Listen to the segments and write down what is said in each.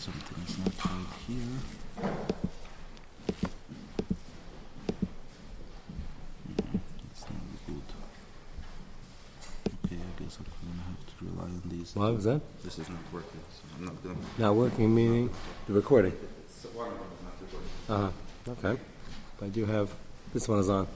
Something's not right here. Mm, It's not good. Okay, I guess I'm gonna have to rely on these. What was that? This is not working, so I'm not gonna. Not working, meaning the recording. It's one of them is not recording. Uh huh. Okay. I do have, this one is on.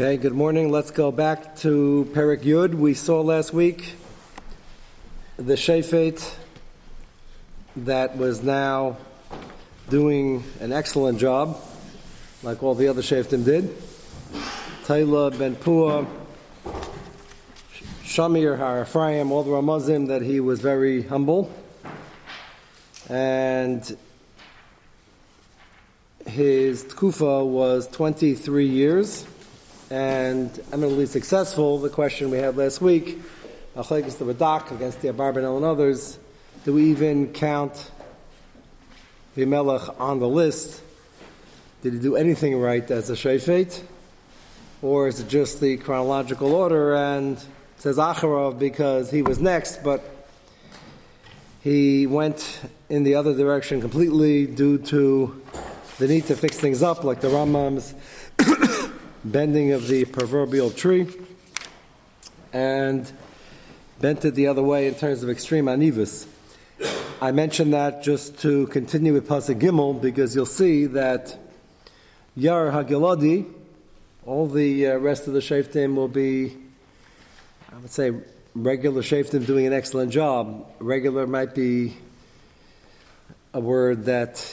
Okay, good morning. Let's go back to Perik Yud. We saw last week the Shefet that was now doing an excellent job, like all the other Sheftim did. Taylor Ben Pua, Shamir Har-Ephraim, all the Ramazim, that he was very humble. And his tkufa was 23 years and eminently successful. The question we had last week, against the Radak, against the Abarbanel and others, do we even count Vimelech on the list? Did he do anything right as a Shefet? Or is it just the chronological order and says Acharov because he was next, but he went in the other direction completely due to the need to fix things up, like the Rambam's bending of the proverbial tree, and bent it the other way in terms of extreme anivus. I mentioned that just to continue with Pasuk Gimel because you'll see that Yar Hagiladi, all the uh, rest of the Shaftim will be, I would say, regular Shaftim doing an excellent job. Regular might be a word that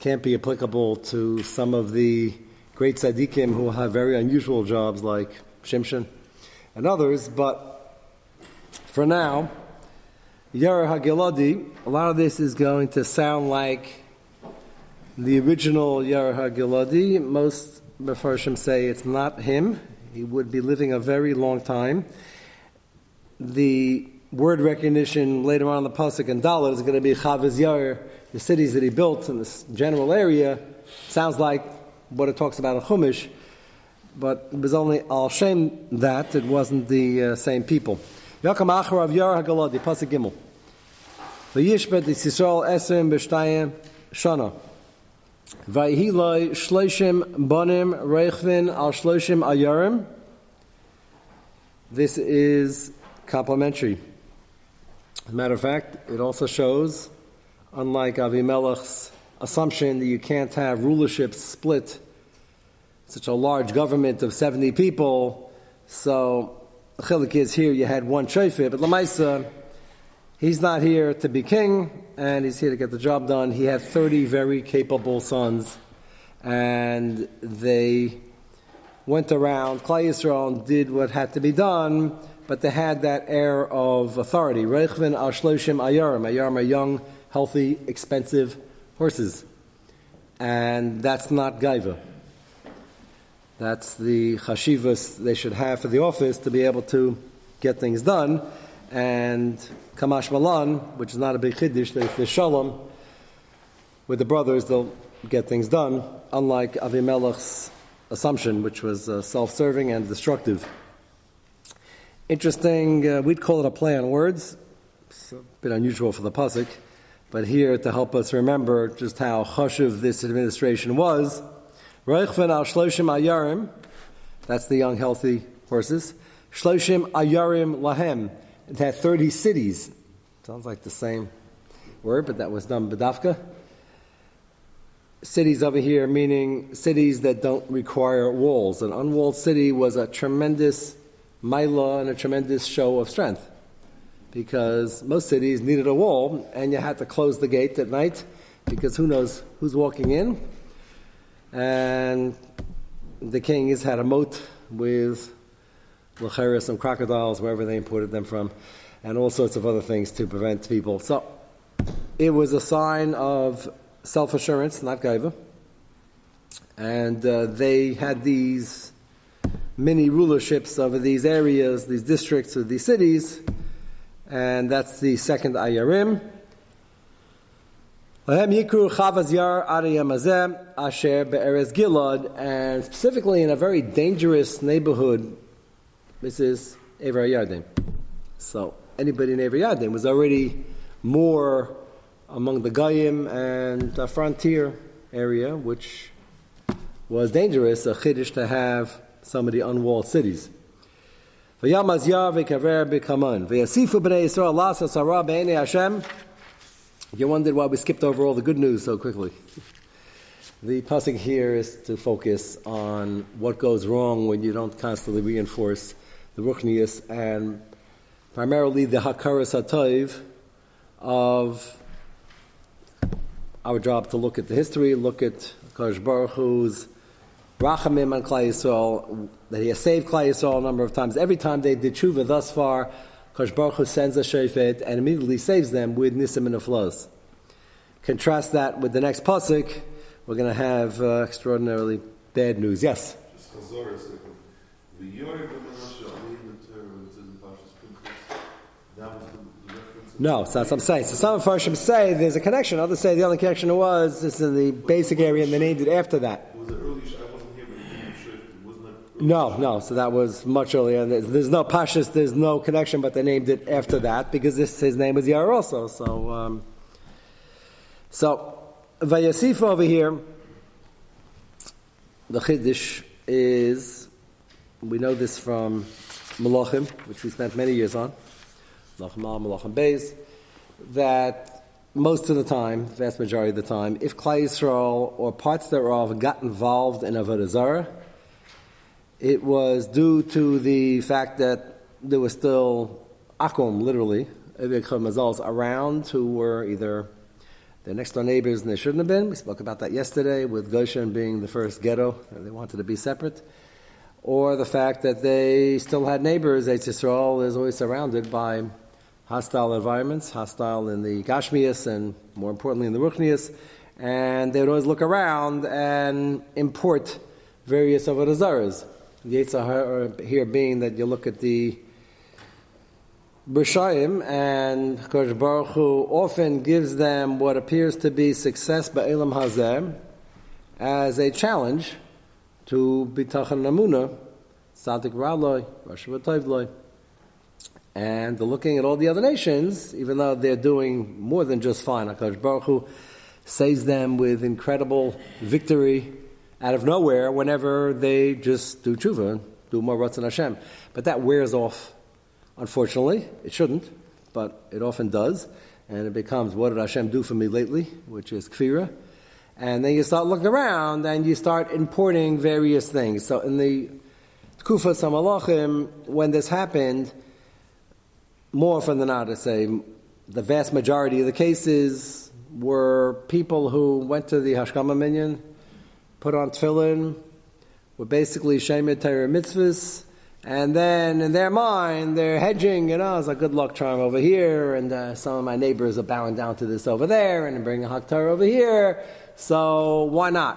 can't be applicable to some of the great tzaddikim who have very unusual jobs like Shimshon and others, but for now, Yara Hagiladi, a lot of this is going to sound like the original Yara Hagiladi. Most Mefarshim say it's not him. He would be living a very long time. The word recognition later on in the Pasuk and Dalit is going to be Chavez Yar, the cities that he built in this general area. Sounds like what it talks about in Chumash, but it was only Al Shem that it wasn't the uh, same people. Yakam Acharav Yar Hagaladi, Pasuk Gimel. V'yishbet Yisrael Esrim B'shtayim Shana. Vayhiloi Shloshim Bonim Reichvin Al Shloshim Ayarim. This is complementary. As a matter of fact, it also shows, unlike Avimelech's assumption that you can't have rulership split such a large government of 70 people, so the chilik is here you had one shofet, but Lamaisa, he's not here to be king, and he's here to get the job done. He had 30 very capable sons, and they went around, Klai Yisrael did what had to be done, but they had that air of authority. Reichvin al shloshim ayarim. Ayarim are young, healthy, expensive horses. And that's not gaiva. That's the chashivas they should have for the office to be able to get things done. And Kamash Malan, which is not a big chiddush, the shalom, with the brothers, they'll get things done, unlike Avimelech's assumption, which was uh, self serving and destructive. Interesting, uh, we'd call it a play on words. It's a bit unusual for the Pasuk, but here to help us remember just how chashuv this administration was. Reichven al shloshim ayarim, that's the young, healthy horses. Shloshim ayarim lahem, it had 30 cities. Sounds like the same word, but that was done bedafka. Cities over here meaning cities that don't require walls. An unwalled city was a tremendous Mila and a tremendous show of strength because most cities needed a wall and you had to close the gate at night because who knows who's walking in. And the kings had a moat with lacheris and crocodiles wherever they imported them from and all sorts of other things to prevent people. So it was a sign of self assurance, not gaiva. And uh, they had these many rulerships over these areas, these districts, or these cities, and that's the second ayarim. Gilad, and specifically in a very dangerous neighborhood, this is Ever. So anybody in Ever Yardim was already more among the Goyim and a frontier area, which was dangerous, a chiddush to have some of the unwalled cities. B'nei Yisrael lasa sarah Hashem you wondered why we skipped over all the good news so quickly. The pasuk here is to focus on what goes wrong when you don't constantly reinforce the ruchnius and primarily the hakaras hatayv of our job to look at the history, look at Kosh Baruch Hu's rachamim on Klai Yisrael, that he has saved Klai Yisrael a number of times. Every time they did tshuva thus far, Kosh Baruch Hu sends a shofet and immediately saves them with nisim and aflos. Contrast that with the next pasuk, we're going to have uh, extraordinarily bad news. Yes. No, so that's what I'm saying. So some of Farshim say there's a connection. Others say the only connection was this is the basic area and they named it after that. No, no. So that was much earlier. There's, there's no pashas. There's no connection, but they named it after that because this his name was Yar also. So, um, so Vayasif over here. The chiddush is we know this from Malachim, which we spent many years on. Malachim Al, Malachim Beis, that most of the time, vast majority of the time, if Klai Yisrael or parts thereof got involved in Avodah Zarah, it was due to the fact that there was still akum, literally, mazals around who were either their next door neighbors and they shouldn't have been. We spoke about that yesterday with Goshen being the first ghetto, and they wanted to be separate. Or the fact that they still had neighbors. Eretz Yisrael is always surrounded by hostile environments, hostile in the Gashmias and more importantly in the Ruchnias. And they would always look around and import various Avodah the Yitzhahara here being that you look at the B'Shayim and Kosh Baruch Hu often gives them what appears to be success by Ba'elam Hazem as a challenge to Bitachan Namuna, Sadik Raloi, Rosh. And looking at all the other nations, even though they're doing more than just fine, HaKadosh Baruch Hu saves them with incredible victory out of nowhere whenever they just do tshuva, and do more Ratzon Hashem. But that wears off, unfortunately. It shouldn't, but it often does. And it becomes, what did Hashem do for me lately? Which is kfira. And then you start looking around and you start importing various things. So in the Kufa Samalachim, when this happened, more often than not, I say, the vast majority of the cases were people who went to the Hashkama Minyan, put on tefillin, were basically shemet Torah mitzvahs, and then in their mind they're hedging. You know, it's a good luck charm over here, and uh, some of my neighbors are bowing down to this over there, and bringing a haktar over here. So why not?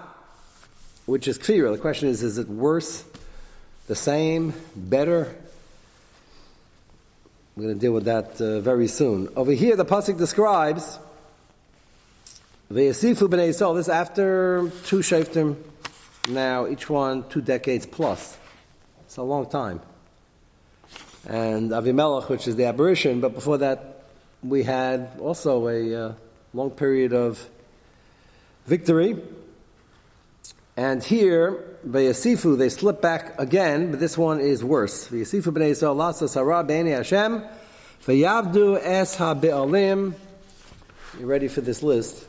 Which is clear. The question is: Is it worse, the same, better? We're going to deal with that uh, very soon. Over here, the pasuk describes V'yasifu b'nei Yisrael. This after two shaftim, now each one two decades plus. It's a long time. And Avimelech, which is the aberration, but before that, we had also a uh, long period of victory. And here, V'yasifu, they slip back again, but this one is worse. V'yasifu b'nei Yisrael, lasa sarah b'nei Hashem, v'yavdu es ha'be'alim. You ready for this list?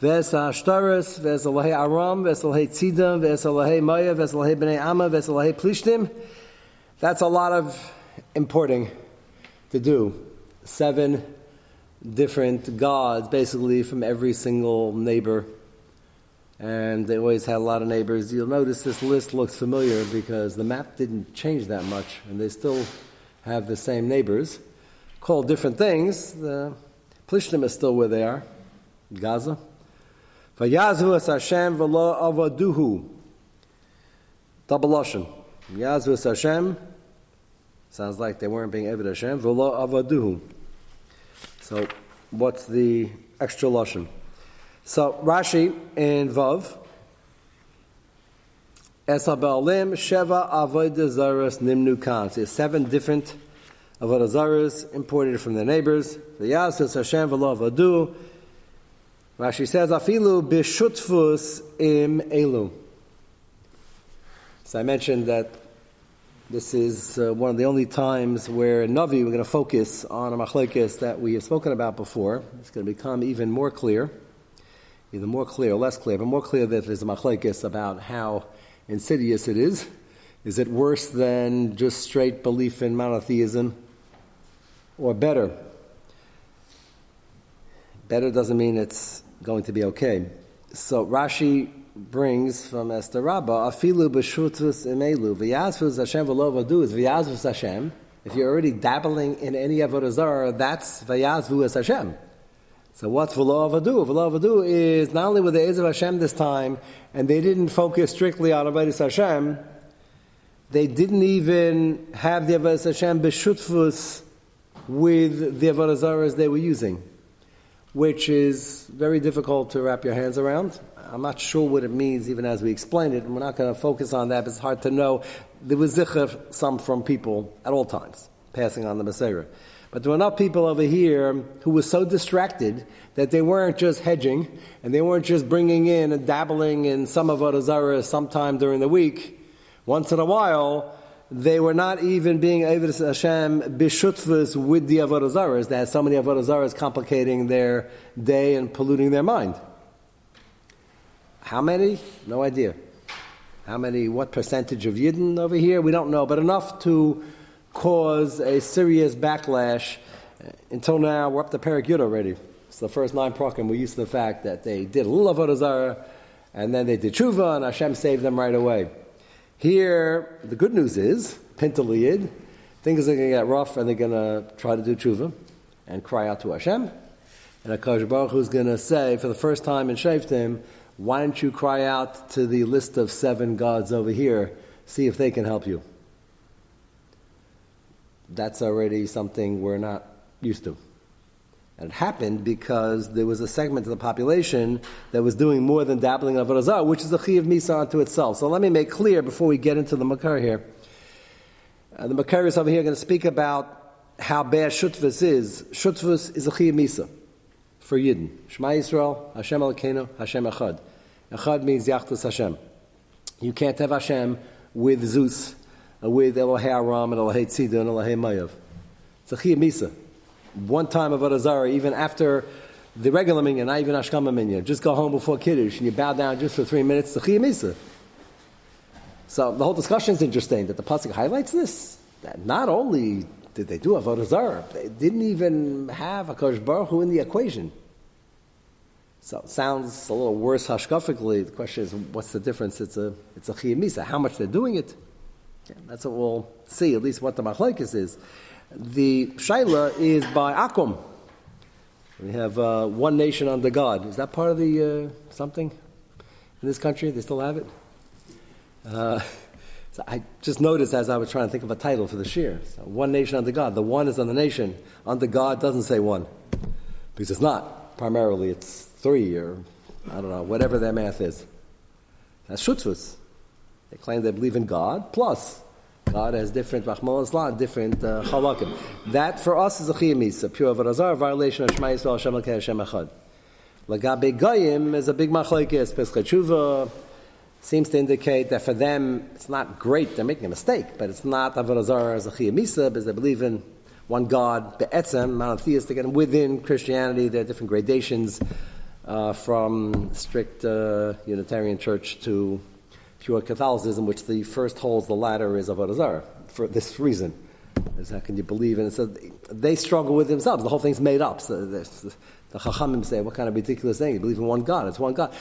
Ves Ashtaris, Aram, Tzidam, Ves Elohei Maya, Ves Elohei Bnei Amma, Plishtim. That's a lot of importing to do. Seven different gods, basically from every single neighbor. And they always had a lot of neighbors. You'll notice this list looks familiar because the map didn't change that much, and they still have the same neighbors, called different things. The Plishtim is still where they are, Gaza. Vayazvu es Hashem v'lo avaduhu. Double Lashon. Yazvu es Hashem. Sounds like they weren't being Eved Hashem. V'lo avaduhu. So, what's the extra Lashon? So Rashi in Vav, Esa Ba'alim, Sheva Avodah Zaras Nimnu Kan. So seven different Avodah Zaras imported from their neighbors. V'yasus Hashem v'lo Vadu. Rashi says, Afilu b'shutfus im elu. So I mentioned that this is uh, one of the only times where in Navi, we're going to focus on a machlekes that we have spoken about before. It's going to become even more clear, either more clear or less clear, but more clear that there's a machlekes about how insidious it is. Is it worse than just straight belief in monotheism? Or better? Better doesn't mean it's going to be okay. So Rashi brings from Esther Rabbah, afilu b'shutus imelu, v'yazvus Hashem v'lo v'adu is v'yazvus Hashem. If you're already dabbling in any avodah zarah, that's v'yazvus Hashem. So what's v'lo v'adu? V'lo v'adu is not only with the of Hashem this time, and they didn't focus strictly on avodah Hashem, they didn't even have the avodah Hashem b'shutfus with the avodah they were using, which is very difficult to wrap your hands around. I'm not sure what it means, even as we explain it, and we're not going to focus on that, but it's hard to know. There was zikr, some from people at all times, passing on the Messiah. But there were enough people over here who were so distracted that they weren't just hedging, and they weren't just bringing in and dabbling in some of Avodah sometime during the week. Once in a while, they were not even being Avedis Hashem bishutfus with the Avodah They had so many Avodah complicating their day and polluting their mind. How many? No idea. How many, what percentage of Yidden over here? We don't know, but enough to cause a serious backlash. Until now, we're up to Perik Yud already. So the first nine prokim were used to the fact that they did a little Avodah Zarah, and then they did tshuva, and Hashem saved them right away. Here, the good news is, Pintaliyid, things are going to get rough, and they're going to try to do tshuva and cry out to Hashem. And Akash Baruch is going to say, for the first time in Shaftim, why don't you cry out to the list of seven gods over here, see if they can help you? That's already something we're not used to. And it happened because there was a segment of the population that was doing more than dabbling in Avodah Zarah, which is the Chi of Misa unto itself. So let me make clear before we get into the Makar here. Uh, the Makar is over here going to speak about how bad Shutvus is. Shutvus is a Chi of Misa for Yidden. Shema Yisrael, Hashem Elokeinu, Hashem Echad. Echad means Yachtus Hashem. You can't have Hashem with Zeus, uh, with Elohei Aram and Elohei Tzidon and Elohei Mayav. It's a Chiyah Misa. One time of Adazara, even after the regular minyan, not even Ashkama minyan, just go home before Kiddush and you bow down just for three minutes, it's a Chiyah Misa. So the whole discussion is interesting that the Pasuk highlights this. That not only did they do Avodah Zarah, they didn't even have a Baruch Hu in the equation. So it sounds a little worse hashkafically. The question is, what's the difference? It's a it's a chiyamisa. How much they're doing it? Yeah, that's what we'll see. At least what the machlekes is. The shaila is by akum. We have uh, one nation under God. Is that part of the uh, something in this country? They still have it. Uh, so I just noticed as I was trying to think of a title for the shir. So one nation under God. The one is on the nation. Under God doesn't say one because it's not. Primarily, it's three or I don't know, whatever their math is. That's shutzvus. They claim they believe in God, plus God has different Rahman Islam, different uh, halakim. That for us is a chiyamis, a pure avarazar, violation of Shema Yisrael, Hashem Lekei Hashem Echad. Lagabe Goyim is a big machlekes, Pesach Tshuva, seems to indicate that for them it's not great, they're making a mistake, but it's not avarazar as a chiyamisa, because they believe in one God, be'etzem, monotheistic, and within Christianity there are different gradations uh, from strict uh, Unitarian Church to pure Catholicism, which the first holds the latter is Avodah Zarah, for this reason. Is how can you believe it? So they struggle with themselves. The whole thing's made up. So the, Chachamim say, what kind of ridiculous thing? You believe in one God. It's one God.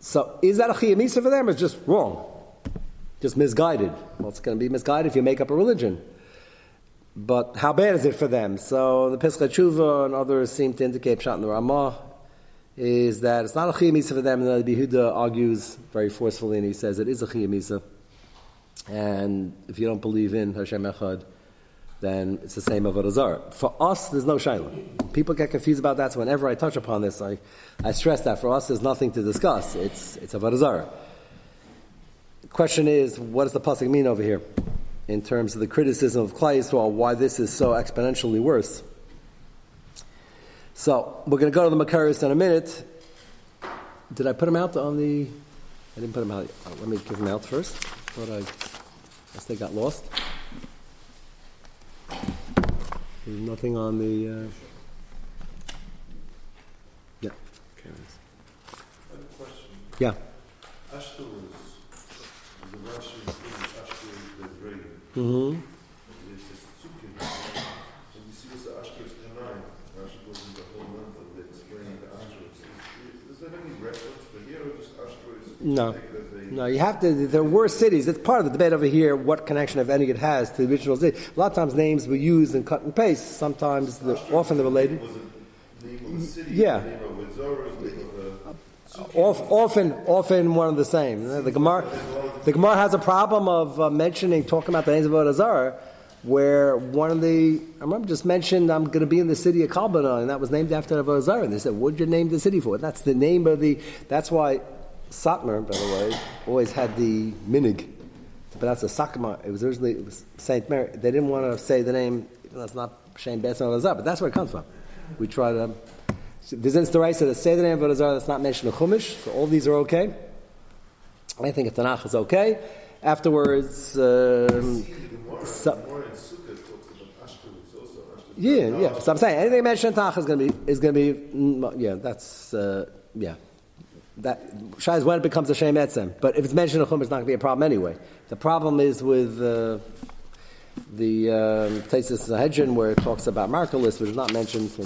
So is that a chiyamisa for them or just wrong? Just misguided. Well, it's going to be misguided if you make up a religion. But how bad is it for them? So the Pesach and others seem to indicate Pshat in the Ramah is that it's not a chiyamisa for them. And the Behuda argues very forcefully, and he says it is a chiyamisa. And if you don't believe in Hashem Echad, then it's the same avodah zarah. For us, there's no shaila. People get confused about that. So whenever I touch upon this, I, I stress that for us, there's nothing to discuss. It's it's avodah. The question is, what does the pasuk mean over here, in terms of the criticism of Klai Yisrael, why this is so exponentially worse? So we're going to go to the Makaris in a minute. Did I put them out on the? I didn't put them out. Uh, let me give them out first. Thought I, guess they got lost. There's nothing on the. Uh, yeah. I have a question. Yeah. Ashtor is, the Rashi is Ashtor is the rain. Mm-hmm. This is Tzukim. And you see this Ashtor is Kanai. Rashi goes into the whole month of it explaining the Ashtor. Is, is there any reference to here or just Ashtor is No. taken as a No, you have to. There were cities. It's part of the debate over here. What connection, if any, it has to the original city. A lot of times, names were used and cut and paste. Sometimes, the, often they're related. Was it name of a city? Yeah. The name of a Zora, the name of a Of, often, often one of the same. The Gemara, the Gemara has a problem of uh, mentioning, talking about the names of Avodah Zarah, where one of the, I remember just mentioned, I'm going to be in the city of Kalbana, and that was named after Avodah Zarah. And they said, what did you name the city for? That's the name of the, that's why Satmar, by the way, always had the minig to pronounce the Sakma. It was originally, it was Saint Mary. They didn't want to say the name, That's not Shem Beis Avodah but that's where it comes from. We try to, there's Storaisa to say the name of Zarah that's not mentioned in Chumash, so all these are okay. I think a Tanakh is okay. Afterwards, um, so, yeah, yeah. So I'm saying anything mentioned in Tanakh is going to be is going to be mm, yeah. That's uh, yeah. That Shai is when it becomes a shame etzem. But if it's mentioned in Chumash, it's not going to be a problem anyway. The problem is with uh, the um, Tesis Sanhedrin where it talks about Markalis, which is not mentioned from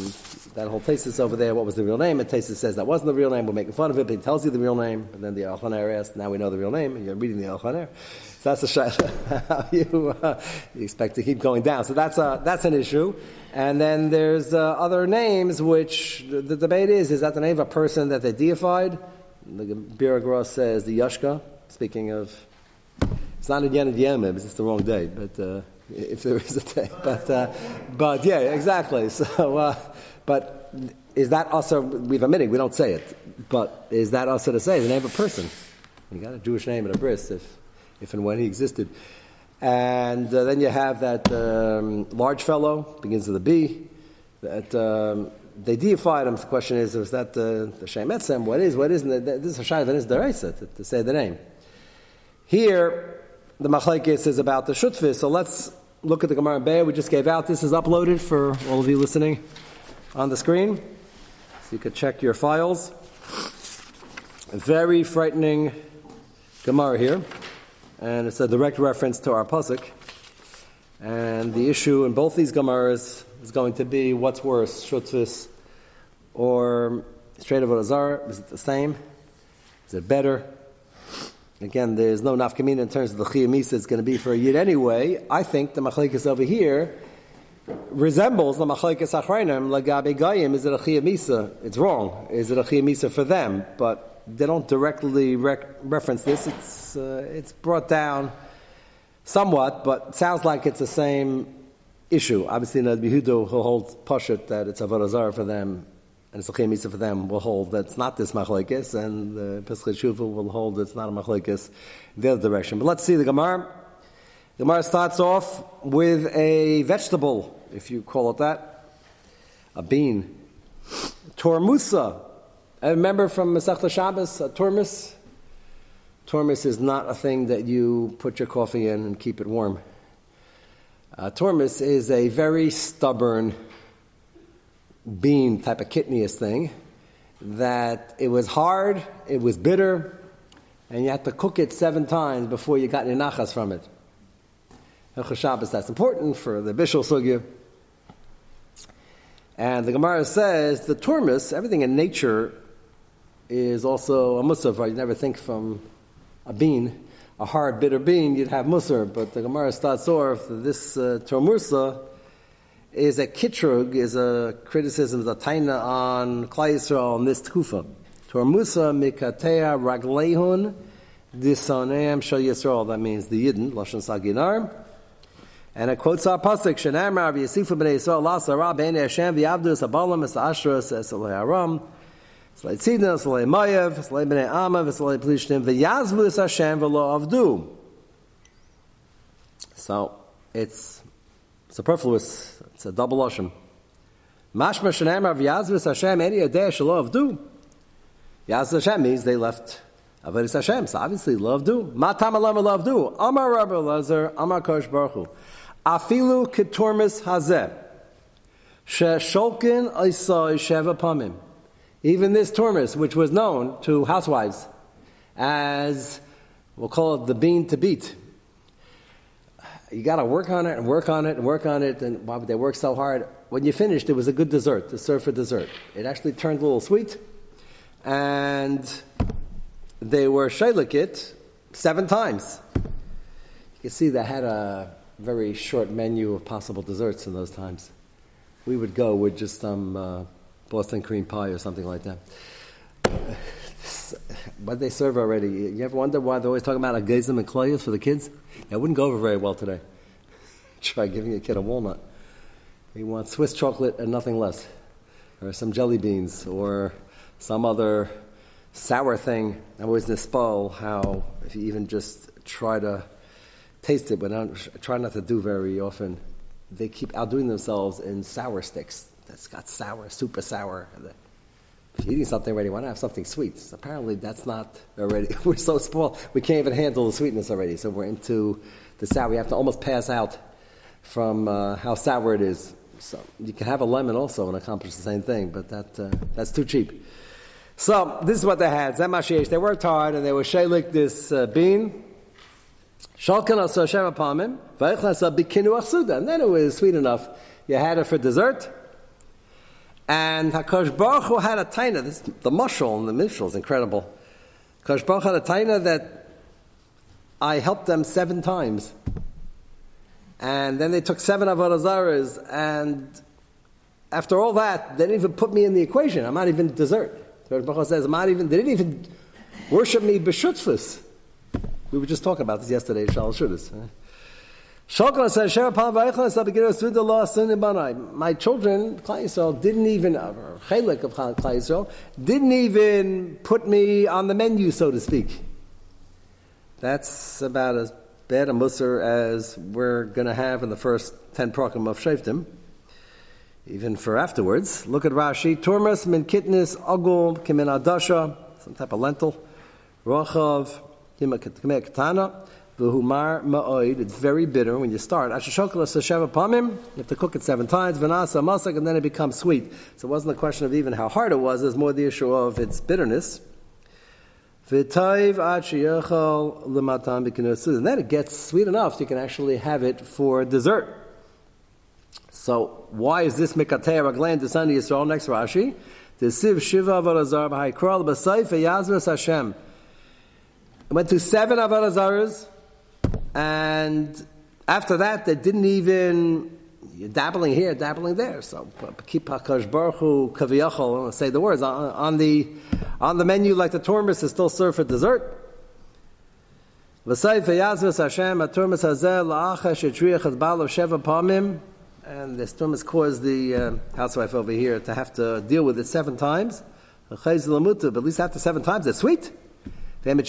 that whole Tesis over there. What was the real name? And Tesis says that wasn't the real name. We're making fun of it, but he tells you the real name. And then the Alchaner asks, now we know the real name, and you're reading the Alchaner. So that's a shayla. How you, uh, you expect to keep going down. So that's, a, that's an issue. And then there's uh, other names which the, the debate is, is that the name of a person that they deified? The Biragros says the Yashka, speaking of it's not a Yen Yemim, it's just the wrong day, but uh, if there is a day. But, uh, but yeah, exactly. So, uh, but is that also, we've admitted, we don't say it, but is that also to say the name of a person? You got a Jewish name in a bris if, if and when he existed. And uh, then you have that um, large fellow, begins with a B, that um, they deified him. The question is, is that the, the Shem Etzem? What is, what isn't? This is a Shai, is Deraisa, to, to say the name. Here, the Machlaikis is about the Shutfis, so let's look at the Gemara Be'er we just gave out. This is uploaded for all of you listening on the screen, so you could check your files. Very frightening Gemara here, and it's a direct reference to our Pasuk. And the issue in both these Gemaras is going to be what's worse, Shutfis or straight of Azar? Is it the same? Is it better? Again, there's no nafkamina in terms of the chiyamisa it's going to be for a yid anyway. I think the machlekes over here resembles the machlekes achrayim lagabe gayim. Is it a chiyamisa? It's wrong. Is it a chiyamisa for them? But they don't directly rec- reference this. It's uh, it's brought down somewhat, but sounds like it's the same issue. Obviously, the Behudo who holds pashut that it's avodah for them and it's a chemisa for them will hold that it's not this machlekes, and the Pesach Shuva will hold it's not a machlekes the other direction. But let's see the Gemara. The Gemara starts off with a vegetable, if you call it that, a bean. Tormusa. I remember from Masechta Shabbos, a tormus. Tormus is not a thing that you put your coffee in and keep it warm. Uh, is a very stubborn bean type of kitnius thing that it was hard, it was bitter, and you had to cook it seven times before you got nachas from it. Shabbos, that's important for the Bishul Sugya. And the Gemara says the turmis, everything in nature is also a musaf. You never think from a bean, a hard, bitter bean, you'd have musar. But the Gemara starts off this uh, tormursa is a kitrug, is a criticism, is a taina on Klai Yisrael on this tkufa. Tormusa mikatea raglehun disoneam shal Yisrael. That means the Yidden, Lashon Saginar. And it quotes our pasuk, "Shenamar v'yasifu b'nei Yisrael lasa ra b'nei Hashem v'yavdu es abalam es ashras es aram alei tzidna alei mayev alei b'nei amav alei plishtim v'yazvu Hashem v'lo avdu." So it's superfluous. It's a double ocean. Mashma shenamar v'yazvu es Hashem any adeh shelo avdu. Yazvu Hashem means they left Avodas Hashem. So obviously love do. Matam alam love do. Amar Rabbi Lazar. Amar Kosh Baruch Hu. Afilu ketormis hazeh. Shesholkin Isai Sheva Pamim. Even this tormis, which was known to housewives as, we'll call it the bean to beat. You got to work on it and work on it and work on it. And why would they work so hard? When you finished, it was a good dessert to serve for dessert. It actually turned a little sweet. And they were shaylikit seven times. You can see they had a very short menu of possible desserts in those times. We would go with just some uh, Boston cream pie or something like that. what they serve already. You ever wonder why they're always talking about a agazim and kloyas for the kids? That wouldn't go over very well today. Try giving a kid a walnut. He wants Swiss chocolate and nothing less, or some jelly beans, or some other sour thing. I always nispal how if you even just try to taste it, but I try not to do very often, they keep outdoing themselves in sour sticks. That's got sour, super sour. If you're eating something already, why not have something sweet? So apparently, that's not already. We're so small, we can't even handle the sweetness already. So we're into the sour. We have to almost pass out from uh, how sour it is. So you can have a lemon also and accomplish the same thing, but that uh, that's too cheap. So this is what they had. They worked hard and they were shaylik this uh, bean. Shalkan also Hashem upon him. And then it was sweet enough. You had it for dessert. And Hakadosh Baruch Hu had a taina. This, the mushroom, the mishal is incredible. Hakadosh Baruch Hu had a taina that I helped them seven times. And then they took seven avodah and after all that, they didn't even put me in the equation. I'm not even dessert. The Baruch says, I'm not even, they didn't even worship me b'shutzfus. We were just talking about this yesterday, Shal Shudas. My children, Klai Yisrael, didn't even, or Chelik of Klai Yisrael, didn't even put me on the menu, so to speak. That's about as bad a musr as we're going to have in the first ten program of Shaftim even for afterwards. Look at Rashi. Turmas min kitnis agul kimin adasha, some type of lentil. Rochav katana. V'humar ma'oid. It's very bitter when you start. Ashashokala sasheva pamim. You have to cook it seven times. Vanasa masak, and then it becomes sweet. So it wasn't a question of even how hard it was. It's more the issue of its bitterness. V'tayv achiyachal l'matan And then it gets sweet enough so you can actually have it for dessert. So why is this Mikatei Raglan of Yisrael? Next Rashi. The Siv Shiva Avarazar B'Haikral B'Saif Yazvus Hashem. It went to seven Avarazars, and after that, they didn't even you're dabbling here, dabbling there. So keep Hakadosh Baruch Hu Kaviyachol. Say the words on, the on the menu, like the tormis is still served for dessert. V'sayf Yazvus Hashem Aturmis Sheva and the storm has caused the uh, housewife over here to have to deal with it seven times. But at least after seven times, it's sweet. They were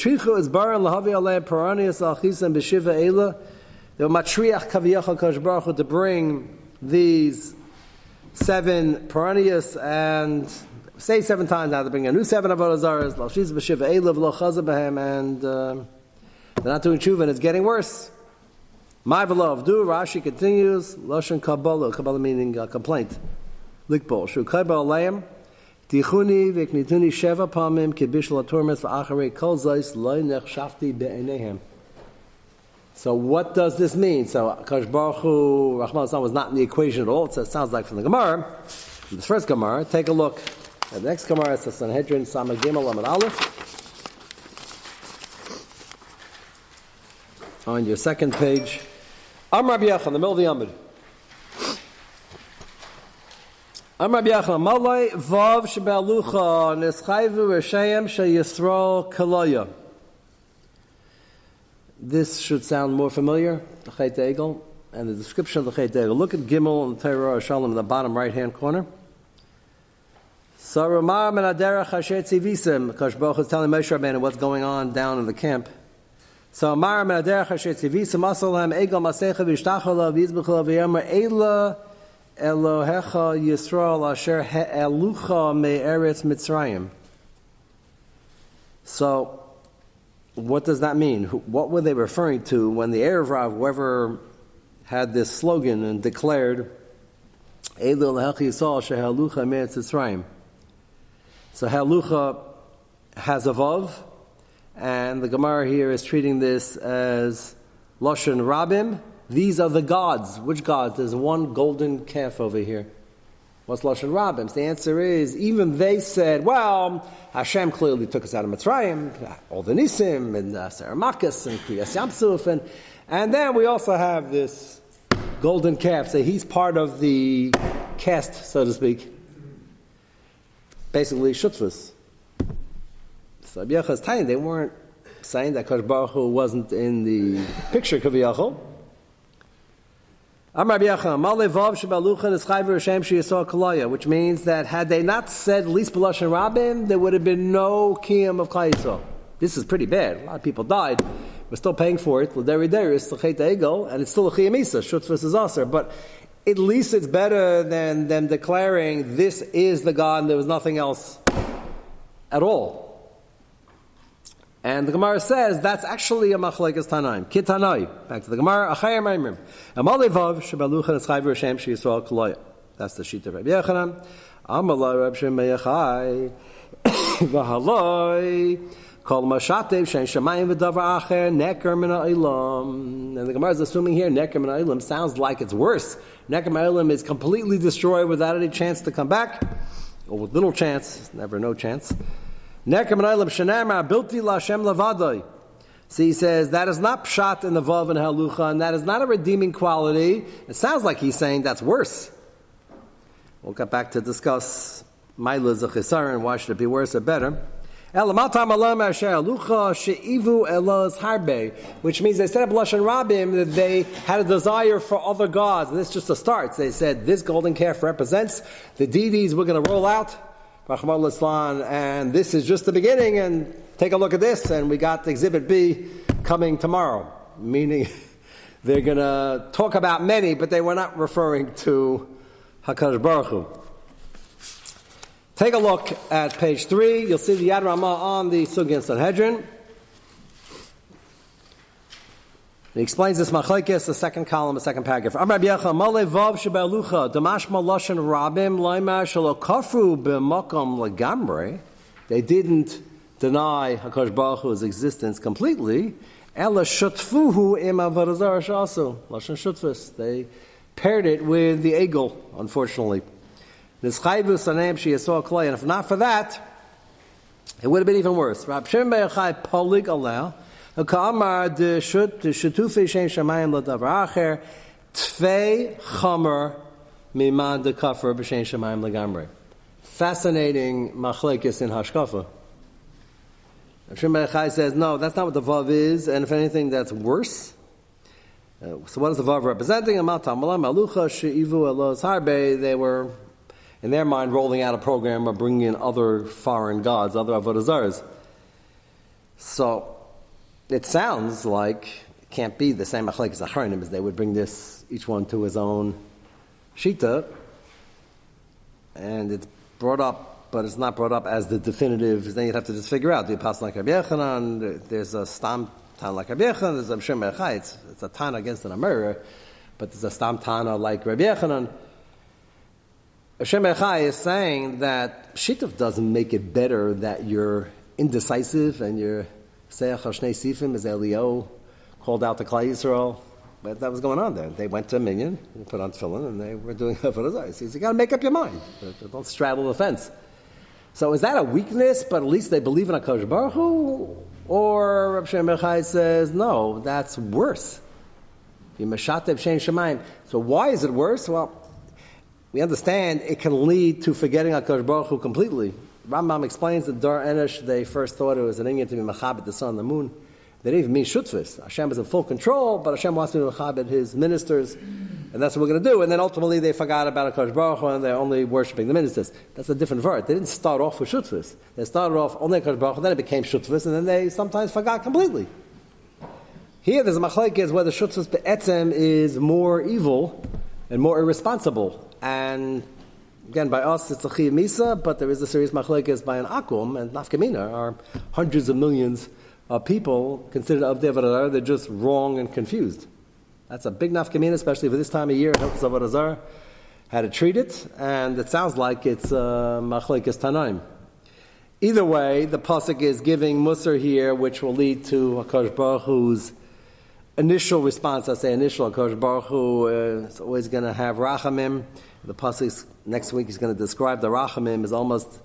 matriach kaviyachal kosh to bring these seven paranias and say seven times now to bring a new seven of Avodazaras, Lalshiz b'shiva ela v'lo chazabahem, and uh, they're not doing tshuva and it's getting worse. My beloved, do Rashi continues, Lashon Kabbalah, Kabbalah meaning uh, complaint. Likbol, Shu Kabbalah Layim, Tichuni v'knituni sheva pamim v'acharei kol loy nechshafti be'enehem. So what does this mean? So Kash Baruch Hu, Rahman was not in the equation at all. So it sounds like from the Gemara. The first Gemara, take a look. at The next Gemara is the Sanhedrin Samagimel Amad Aleph. On your second page. I'm Rabbi Yechon, the middle of the Amud. I'm Rabbi vav shebelucha neschayvu reshayim sheyisrael. This should sound more familiar. The Egel. and the description of the Chet. Look at Gimel and Torah Shalom in the bottom right hand corner. So Aderech Hasher Tzivisim, Kosh Baruch is telling Moshe Rabbeinu what's going on down in the camp. Ben Aderech Hasher Tzivisim, Asalam Egel Masecha V'Yishtachola V'Yizbechola V'Yomer Elohecha Yisrael Asher He'elucha Me'eretz Mitzrayim. So, what does that mean? What were they referring to when the Erev Rav, whoever had this slogan and declared, Elohecha Yisrael Asher He'elucha Me'eretz Mitzrayim? So halucha has a vav, and the Gemara here is treating this as lashon rabim. These are the gods. Which gods? There's one golden calf over here. What's lashon rabim? The answer is even they said, well, Hashem clearly took us out of Mitzrayim, all the nisim and uh, Saramakas and Kriyas Yamsuf, and and then we also have this golden calf. So he's part of the cast, so to speak basically shutfus. So Rabbi Yocha's they weren't saying that Kosh Baruch Hu wasn't in the picture Kaviyachol. Amar which means that had they not said least b'lashon rabim, there would have been no kiyam of Klal This is pretty bad. A lot of people died. We're still paying for it. L'deri deris, l'chet egel, and it's still a chiyam isa. Shutfus is aser. But at least it's better than them declaring this is the God and there was nothing else at all. And the Gemara says that's actually a machlekes tanaim. Kitanai. Back to the Gemara. Achayim Maimrim. Amalevav shebaluchan eschayv Hashem sheyisrael koloya. That's the sheet of Rabbi Yechanan. Amalai Rabbi Shem Meyachai. V'haloi. Kol mashatev shen shamayim v'davar acher neker min ha'ilam. And the Gemara is assuming here neker min ha'ilam sounds like it's worse. Neker min ha'ilam is completely destroyed without any chance to come back, or with little chance, never no chance. See, he says that is not pshat in the vav and halucha, and that is not a redeeming quality. It sounds like he's saying that's worse. We'll get back to discuss Maila Zachisaran, and why should it be worse or better. Which means they set up Lashon Rabim that they had a desire for other gods. And this just a start. They said this golden calf represents the deities we're going to roll out. And this is just the beginning. And take a look at this. And we got exhibit B coming tomorrow. Meaning they're going to talk about many, but they were not referring to HaKadosh Baruch Hu. Take a look at page three. You'll see the Yad Ramah on the Sugyan Sanhedrin. He explains this machlekes, the second column, the second paragraph. Yecha Male Vav Shebelucha Rabim. They didn't deny Hakadosh Baruch Hu's existence completely. Ela Shutfuhu Im Avodah Shasu Lashon Shutfus. They paired it with the egel, unfortunately. This chayvus anem sheyasol klay, and if not for that, it would have been even worse. Rab Shem Beyachai polig ha'ka'amar de shut de shutufi shamayim acher, miman de shamayim. Fascinating machlekes in hashkafa. Shem Beyachai says, no, that's not what the vav is, and if anything, that's worse. Uh, so what is the vav representing? They were in their mind, rolling out a program of bringing in other foreign gods, other avodah So it sounds like it can't be the same machlekes achronim as they would bring this each one to his own shita, and it's brought up, but it's not brought up as the definitive. Then you'd have to just figure out the apostle like Rabbi Yechanan. There's a stam tan like Rabbi Yechanan. There's a Shem It's, it's a tan against an Amira, but there's a stam tana like Rabbi Yechanan. Hashem Echai is saying that Shituf doesn't make it better that you're indecisive and you're Seach Hashnei Sifim, as Elio called out to Klai Yisrael. But that was going on there. They went to minyan, put on tefillin, and they were doing Avodah He says, you got to make up your mind. Don't straddle the fence. So is that a weakness, but at least they believe in a Baruch Hu? Or Rav Shem Echai says, no, that's worse. So why is it worse? Well, we understand it can lead to forgetting HaKadosh Baruch Hu completely. Rambam explains that Dar Enosh, they first thought it was an Indian to be Machabit, the sun and the moon. They didn't even mean shutfis. Hashem is in full control, but Hashem wants to chabit his ministers, and that's what we're going to do. And then ultimately they forgot about Akash Baruch Hu, and they're only worshiping the ministers. That's a different word. They didn't start off with shutfis. They started off only Akash Baruch Hu, then it became shutfis, and then they sometimes forgot completely. Here there's a machlekes whether shutfis be'etzem is more evil and more irresponsible. And again, by us it's a chiyah misa, but there is a serious machlekes by an akum, and nafkamina are hundreds of millions of people considered Devar they're just wrong and confused. That's a big nafkamina, especially for this time of year. How to treat it, and it sounds like it's uh, machlekes tanaim. Either way, the pasuk is giving musar here, which will lead to Hakadosh Baruch initial response. I say initial. Hakadosh Baruch Hu uh, is always going to have rachamim. The pasuk next week is going to describe the rachamim is almost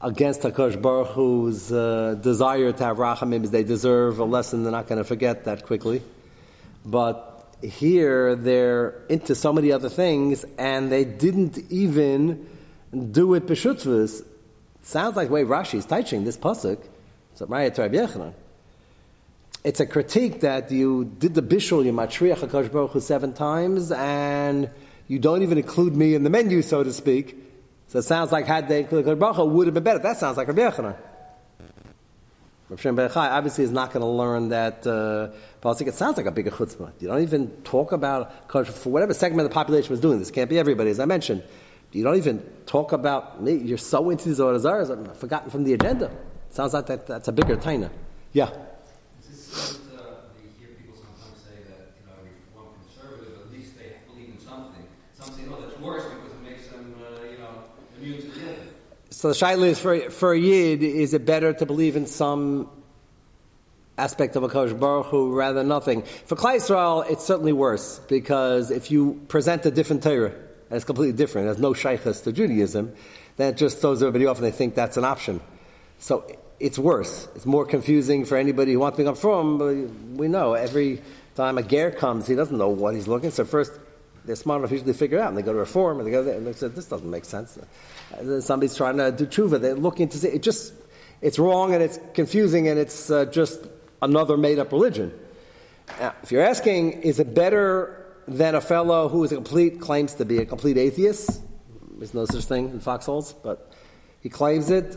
against Hakadosh Baruch Hu's uh, desire to have rachamim is they deserve a lesson they're not going to forget that quickly. But here they're into so many other things, and they didn't even do it b'shutvus. Sounds like the way Rashi is teaching this pasuk. So Yochanan. It's a critique that you did the bishul, you matriach Hakadosh Baruch Hu seven times, and you don't even include me in the menu, so to speak. So it sounds like had they included Baruch would have been better. That sounds like Rabbi Yochanan. Rav Shem obviously is not going to learn that uh, It sounds like a bigger chutzpah. You don't even talk about, for whatever segment of the population was doing this, can't be everybody, as I mentioned. You don't even talk about, me, you're so into these orders, I've forgotten from the agenda. Sounds like that, that's a bigger taina. Yeah. So the shaila is for, for a yid, is it better to believe in some aspect of a Kosh Baruch Hu rather than nothing? For Klal Israel, it's certainly worse because if you present a different Torah, and it's completely different, there's no shaykhs to Judaism, then it just throws everybody off and they think that's an option. So it's worse. It's more confusing for anybody who wants to become from. We know every time a ger comes, he doesn't know what he's looking. So first, they're smart enough usually to figure it out, and they go to reform, and they go there, and they say, "This doesn't make sense." Uh, somebody's trying to do tshuva. They're looking to see it. Just it's wrong and it's confusing, and it's uh, just another made-up religion. Now, if you're asking, is it better than a fellow who is a complete claims to be a complete atheist? There's no such thing in foxholes, but he claims it.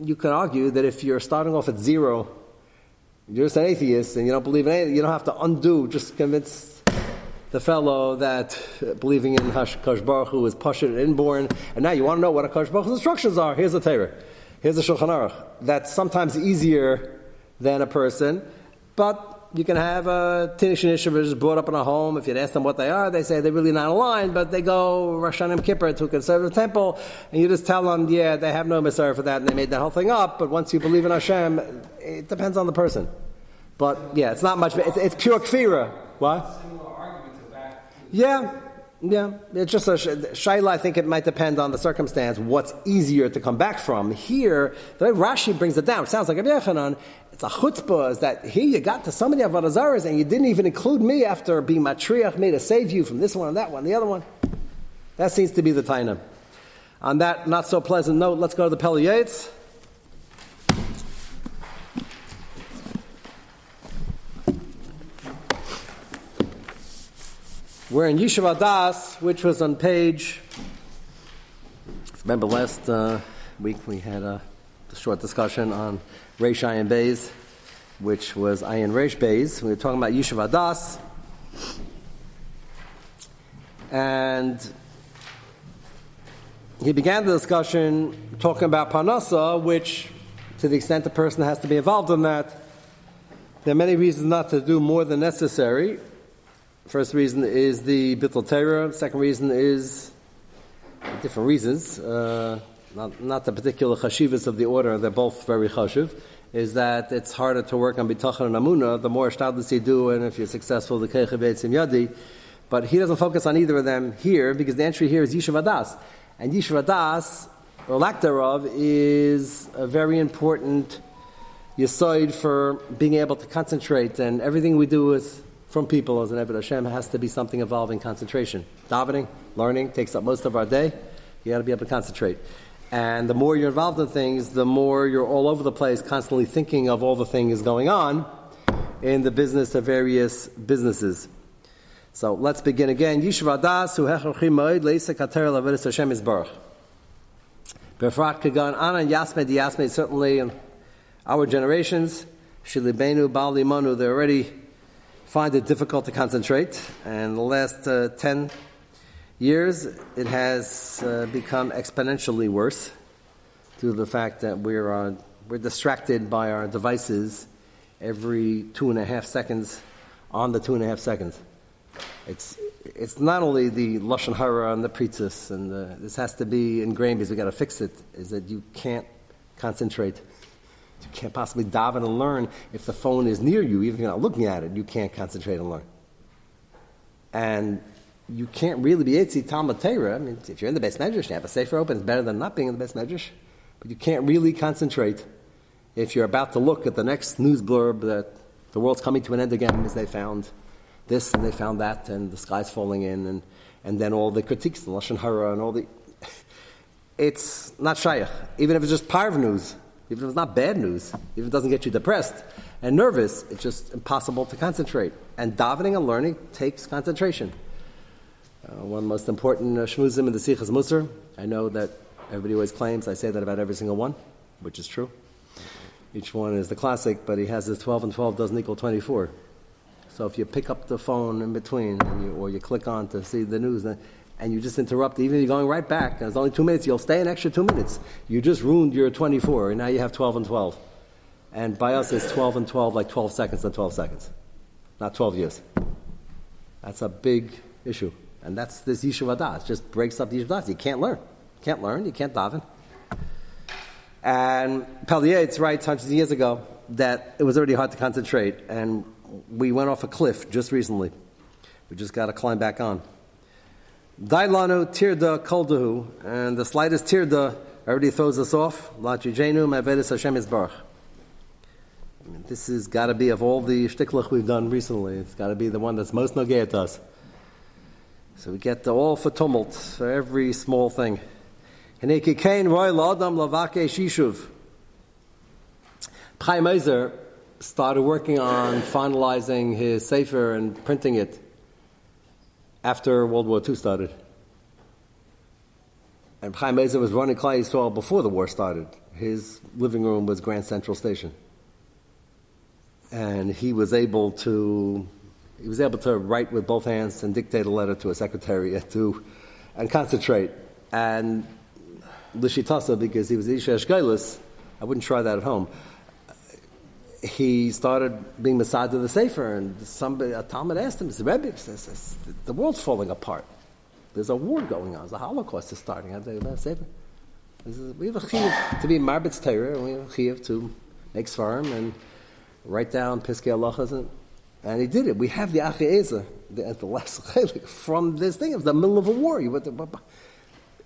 You can argue that if you're starting off at zero, you're just an atheist, and you don't believe in anything, you don't have to undo. Just convince the fellow that uh, believing in Hashkash Baruch Hu and inborn, and now you want to know what Hakadosh Baruch Hu's instructions are. Here's the Torah. Here's the Shulchan Aruch. That's sometimes easier than a person, but you can have a Tinok Shenishba brought up in a home. If you ask them what they are, they say they're really not aligned, but they go Rosh Hashanah Kippur to a conservative temple, and you just tell them, yeah, they have no Messiah for that, and they made that whole thing up, but once you believe in Hashem, it depends on the person. But yeah, it's not much, it's, it's pure kfira. What? Yeah, yeah. It's just a shaila. I think it might depend on the circumstance. What's easier to come back from here? The way Rashi brings it down, it sounds like a. It's a chutzpah. Is that here you got to so many avodazaras and you didn't even include me after being matriach me to save you from this one and that one, the other one. That seems to be the taina. On that not so pleasant note, let's go to the Pele We're in Yishuv Das, which was on page. Remember last uh, week we had a, a, short discussion on Reish Ayin Bays, which was Ayin Reish Bays. We were talking about Yishuv Das. And he began the discussion talking about Parnasa, which, to the extent the person has to be involved in that, there are many reasons not to do more than necessary. First reason is the Bittul Torah. Second reason is different reasons, uh, not, not the particular chashivas of the order, they're both very chashiv, is that it's harder to work on bitachon and amuna, the more shtadlis you do, and if you're successful, the kechev yadi. But he doesn't focus on either of them here, because the entry here is Yishuv Adas. And Yishuv Adas, or lack thereof, is a very important yisoid for being able to concentrate, and everything we do is from people as an Eved Hashem has to be something involving concentration. Davening, learning takes up most of our day. You got to be able to concentrate. And the more you're involved in things, the more you're all over the place, constantly thinking of all the things going on in the business of various businesses. So let's begin again. Yishuv Adas hu moed leisa kater lavedis Hashem Yisbarach. Befrat kagan anan certainly in our generations shilibenu bal limanu they already find it difficult to concentrate and the last uh, 10 years it has uh, become exponentially worse due to the fact that we're uh, we're distracted by our devices every two and a half seconds on the two and a half seconds. It's, it's not only the Lashon Hara and the Pritzis, and the, this has to be ingrained because we've got to fix it, is that you can't concentrate. You can't possibly daven and learn if the phone is near you, even if you're not looking at it, you can't concentrate and learn. And you can't really be Etzi Talmud Torah. I mean, if you're in the base medrash, you have a safer open, it's better than not being in the base medrash. But you can't really concentrate if you're about to look at the next news blurb that the world's coming to an end again because they found this and they found that and the sky's falling in and, and then all the critiques, the Lashon Hara and all the... It's not shaykh. Even if it's just parv news, even if it's not bad news, even if it doesn't get you depressed and nervous, it's just impossible to concentrate. And davening and learning takes concentration. Uh, one of the most important uh, shmuzim in the Sichas Musar. I know that everybody always claims I say that about every single one, which is true. Each one is the classic, but he has this 12 and 12 doesn't equal 24. So if you pick up the phone in between, you, or you click on to see the news, and you just interrupt, even if you're going right back, and it's only two minutes, you'll stay an extra two minutes. You just ruined your 24, and now you have 12 and 12. And by us, it's 12 and 12, like 12 seconds and 12 seconds, not 12 years. That's a big issue. And that's this Yishuv Adas. It just breaks up the Yishuv Adas. You can't learn. You can't learn. You can't daven. And Pele Yoetz writes hundreds of years ago that it was already hard to concentrate, and we went off a cliff just recently. We just got to climb back on. Dailanu tirda koldahu, and the slightest tirda already throws us off. Latrijenu mavedis Hashem isbarach. This has got to be of all the shtiklach we've done recently. It's got to be the one that's most nogay to us. So we get the all for tumult for every small thing. Hanekikain roy la'adam lavake shishuv. Chaim Ozer started working on finalizing his Sefer and printing it after World War II started. And Chaim Ozer was running Klal Yisrael before the war started. His living room was Grand Central Station. And he was able to he was able to write with both hands and dictate a letter to a secretary to and concentrate. And Lishitasa because he was Isha. I wouldn't try that at home. He started being Masad to the Sefer, and somebody, a Talmud asked him, the Rebbe says, the world's falling apart. There's a war going on. There's a Holocaust is starting. Do you Sefer? We have a chiyuv to be Marbitz Torah, and we have a chiyuv to make svarim and write down Piskei Halachas, and, and he did it. We have the Achiezer at the last from this thing. It was the middle of a war.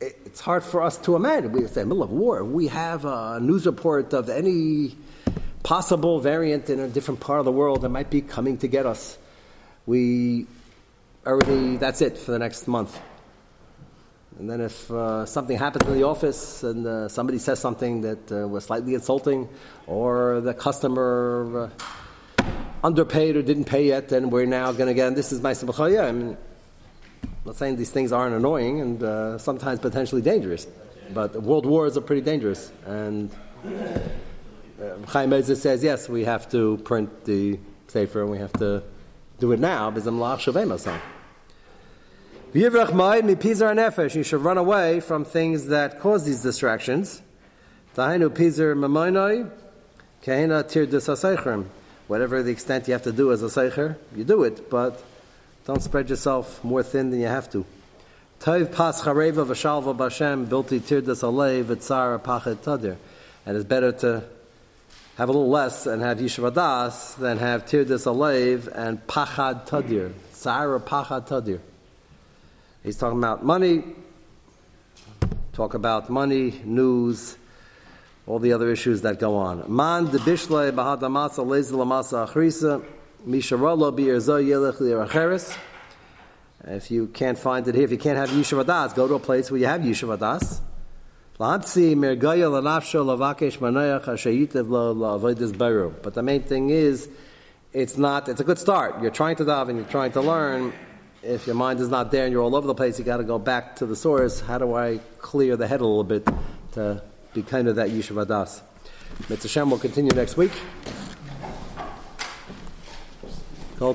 It's hard for us to imagine. We say, middle of war, we have a news report of any possible variant in a different part of the world that might be coming to get us. We already, that's it for the next month. And then if uh, something happens in the office and uh, somebody says something that uh, was slightly insulting, or the customer uh, underpaid or didn't pay yet, then we're now going to get, And this is my simchaya. I mean, I'm not saying these things aren't annoying and uh, sometimes potentially dangerous, but world wars are pretty dangerous. And uh, Chaim Ozer says, yes, we have to print the Sefer and we have to do it now because I'm lach shavem You should run away from things that cause these distractions. Whatever the extent you have to do as a seicher, you do it, but don't spread yourself more thin than you have to. Tov pas chareva v'shalva b'Hashem bilti tirdas alei v'tzara pachet tadir. And it's better to have a little less and have yishuv adas than have tirdas alev and pachad tadir. Tzara pachad tadir. He's talking about money, talk about money, news, all the other issues that go on. Man de bishle bahadamasa lezi lamasa achrisa. If you can't find it here, if you can't have Yishuvadas, go to a place where you have Yishuv Adas. But the main thing is, it's not, it's a good start. You're trying to daven, you're trying to learn. If your mind is not there and you're all over the place, you got to go back to the source. How do I clear the head a little bit to be kind of that Yishuv Adas? Mitzvah will continue next week. Kol.